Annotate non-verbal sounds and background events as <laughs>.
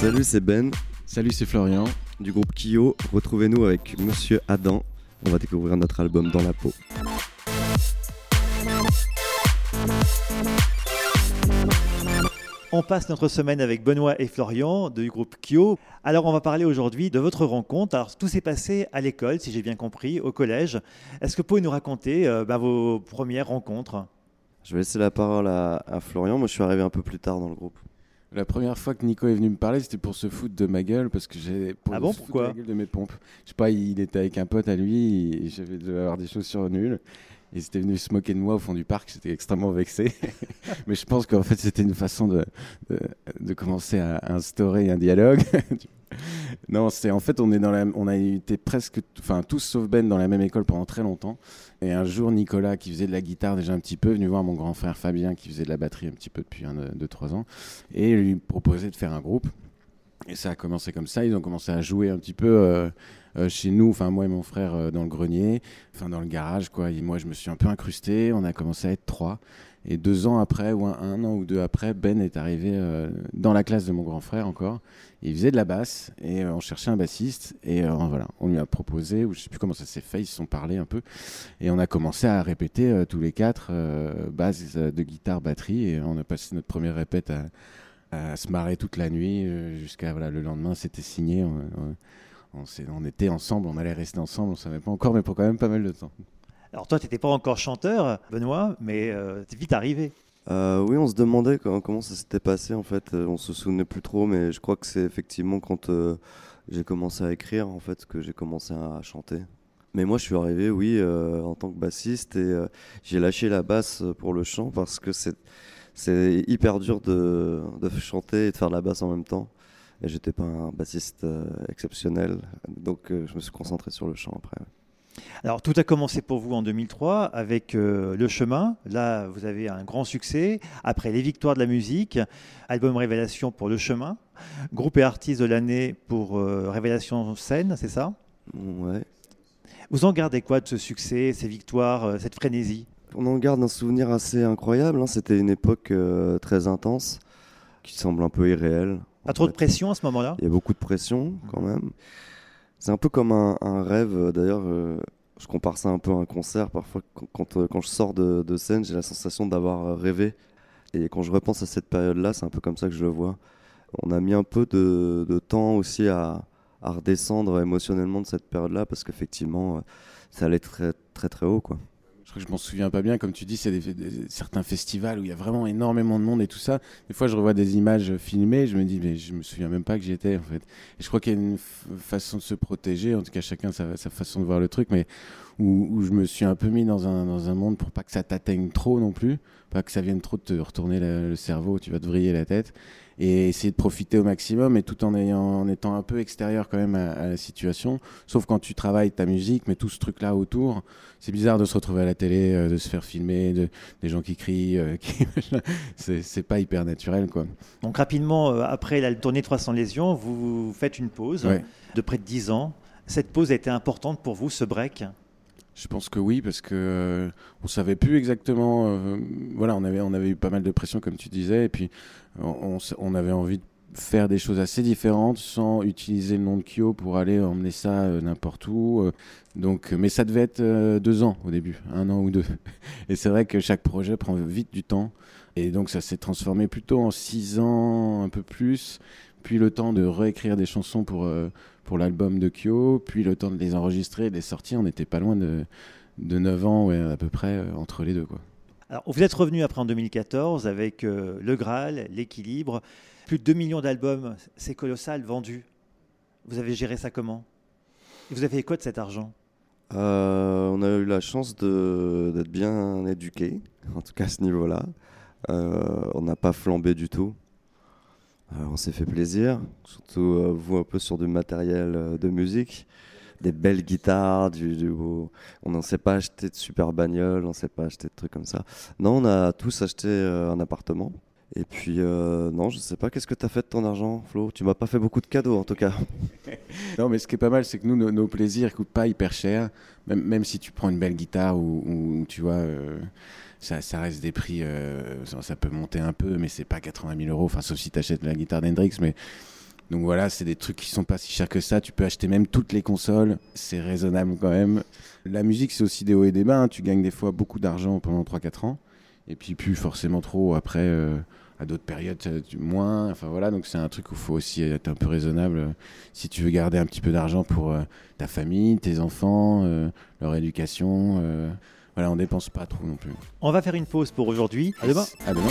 Salut, c'est Ben Salut, c'est Florian. du groupe Kyo. Retrouvez-nous avec Monsieur Adam. On va découvrir notre album Dans la peau. On passe notre semaine avec Benoît et Florian du groupe Kyo. Alors on va parler aujourd'hui de votre rencontre. Alors tout s'est passé à l'école, si j'ai bien compris, au collège. Est-ce que vous pouvez nous raconter euh, bah, vos premières rencontres? Je vais laisser la parole à, à Florian. Moi, je suis arrivé un peu plus tard dans le groupe. La première fois que Nico est venu me parler, c'était pour se foutre de ma gueule parce que j'ai pour Ah bon, se foutre pourquoi de la gueule de mes pompes. Je sais pas, il était avec un pote à lui et j'avais devais avoir des chaussures nulles. Et il s'était venu se moquer de moi au fond du parc, j'étais extrêmement vexé. <laughs> Mais je pense qu'en fait, c'était une façon de, de, de commencer à instaurer un dialogue. <laughs> non, c'est en fait, on, est dans la, on a été presque, enfin, tous sauf Ben dans la même école pendant très longtemps. Et un jour, Nicolas, qui faisait de la guitare déjà un petit peu, est venu voir mon grand frère Fabien, qui faisait de la batterie un petit peu depuis 2-3 ans, et lui proposait de faire un groupe. Et ça a commencé comme ça. Ils ont commencé à jouer un petit peu euh, euh, chez nous, enfin moi et mon frère euh, dans le grenier, enfin dans le garage quoi. Et moi je me suis un peu incrusté. On a commencé à être trois. Et deux ans après, ou un, an ou deux après, Ben est arrivé dans la classe de mon grand frère encore. Il faisait de la basse et on cherchait un bassiste. Et voilà, on lui a proposé, ou je sais plus comment ça s'est fait, ils se sont parlé un peu. Et on a commencé à répéter tous les quatre, basse de guitare, batterie. Et on a passé notre première répète à, à se marrer toute la nuit euh, jusqu'à voilà, le lendemain, c'était signé. On, on- on, s'est- on était ensemble, on allait rester ensemble, on savait pas encore, mais pour quand même pas mal de temps. Alors toi, tu n'étais pas encore chanteur, Benoît, mais euh, t'es vite arrivé. Euh, oui, on se demandait comment, comment ça s'était passé en fait. Euh, On se souvenait plus trop, mais je crois que c'est effectivement quand euh, j'ai commencé à écrire en fait que j'ai commencé à chanter. Mais moi, je suis arrivé, oui, euh, en tant que bassiste et euh, j'ai lâché la basse pour le chant parce que c'est c'est hyper dur de, de chanter et de faire de la basse en même temps. Et j'étais pas un bassiste euh, exceptionnel, donc euh, je me suis concentré sur le chant après. Alors tout a commencé pour vous en 2003 avec euh, Le Chemin. Là, vous avez un grand succès. Après les victoires de la musique, album Révélation pour Le Chemin, groupe et artiste de l'année pour Révélation scène, c'est ça? Ouais. Vous en gardez quoi de ce succès, ces victoires, cette frénésie? On en garde un souvenir assez incroyable. hein. C'était une époque euh, très intense qui semble un peu irréelle. Pas trop de pression à ce moment-là? Il y a beaucoup de pression quand même. C'est un peu comme un, un rêve. euh, D'ailleurs, euh, je compare ça un peu à un concert. Parfois, quand, quand, euh, quand je sors de, de scène, j'ai la sensation d'avoir rêvé. Et quand je repense à cette période-là, c'est un peu comme ça que je le vois. On a mis un peu de, de temps aussi à, à redescendre émotionnellement de cette période-là parce qu'effectivement, ça allait très très très haut. Quoi. Je crois que je m'en souviens pas bien, comme tu dis, c'est des, des- certains festivals où il y a vraiment énormément de monde et tout ça. Des fois, je revois des images filmées, je me dis, mais je me souviens même pas que j'y étais en fait. Et je crois qu'il y a une façon de se protéger, en tout cas chacun sa, sa façon de voir le truc, mais où, je me suis un peu mis dans un, dans un monde pour pas que ça t'atteigne trop non plus, pas que ça vienne trop te retourner le cerveau, tu vas te vriller la tête, et essayer de profiter au maximum, et tout en, ayant, en étant un peu extérieur quand même à, à la situation. Sauf quand tu travailles ta musique, mais tout ce truc-là autour, c'est bizarre de se retrouver à la télé, euh, de se faire filmer, de, des gens qui crient, euh, <laughs> qui... c'est pas hyper naturel quoi. Donc rapidement, euh, après la tournée 300 lésions, vous faites une pause Ouais. de près de 10 ans. Cette pause a été importante pour vous, ce break? Je pense que oui parce que euh, on savait plus exactement. euh, voilà, on avait on avait eu pas mal de pression comme tu disais et puis on, avait envie de faire des choses assez différentes sans utiliser le nom de Kyo pour aller emmener ça euh, n'importe où. euh. donc, mais ça devait être deux ans au début, un an ou deux. <laughs> Et c'est vrai que chaque projet prend vite du temps. Et donc ça s'est transformé plutôt en six ans, un peu plus. Puis le temps de réécrire des chansons pour, euh, pour l'album de Kyo. Puis le temps de les enregistrer et de les sortir. On n'était pas loin de, de 9 ans, ouais, à peu près, euh, entre les deux. Quoi. Alors, vous êtes revenu après en 2014 avec euh, Le Graal, L'équilibre, plus de 2 millions d'albums, c'est colossal, vendus. Vous avez géré ça comment? Vous avez fait quoi de cet argent? Euh, on a eu la chance d'être bien éduqués, <laughs> en tout cas à ce niveau-là. Euh, on n'a pas flambé du tout. Euh, on s'est fait plaisir, surtout euh, vous un peu sur du matériel de musique, des belles guitares, du, on n'en s'est pas acheté de super bagnoles, on s'est pas acheté de trucs comme ça. Non, on a tous acheté un appartement. Et puis, euh, non, je sais pas, qu'est-ce que tu as fait de ton argent, Flo? Tu m'as pas fait beaucoup de cadeaux en tout cas. <laughs> Non, mais ce qui est pas mal, c'est que nous, nos, nos plaisirs coûtent pas hyper cher. Même, même si tu prends une belle guitare ou, tu vois, euh, ça, reste des prix, euh, ça, peut monter un peu, mais c'est pas 80 000 euros. Enfin, sauf si tu achètes la guitare d'Hendrix, mais Donc voilà, c'est des trucs qui sont pas si chers que ça. Tu peux acheter même toutes les consoles. C'est raisonnable quand même. La musique, c'est aussi des hauts et des bas. hein. Tu gagnes des fois beaucoup d'argent pendant 3-4 ans. Et puis plus forcément trop après. euh, à d'autres périodes, moins. Enfin voilà, donc c'est un truc où il faut aussi être un peu raisonnable. euh, Si tu veux garder un petit peu d'argent pour euh, ta famille, tes enfants, euh, leur éducation. voilà, on dépense pas trop non plus. On va faire une pause pour aujourd'hui. À demain. À demain.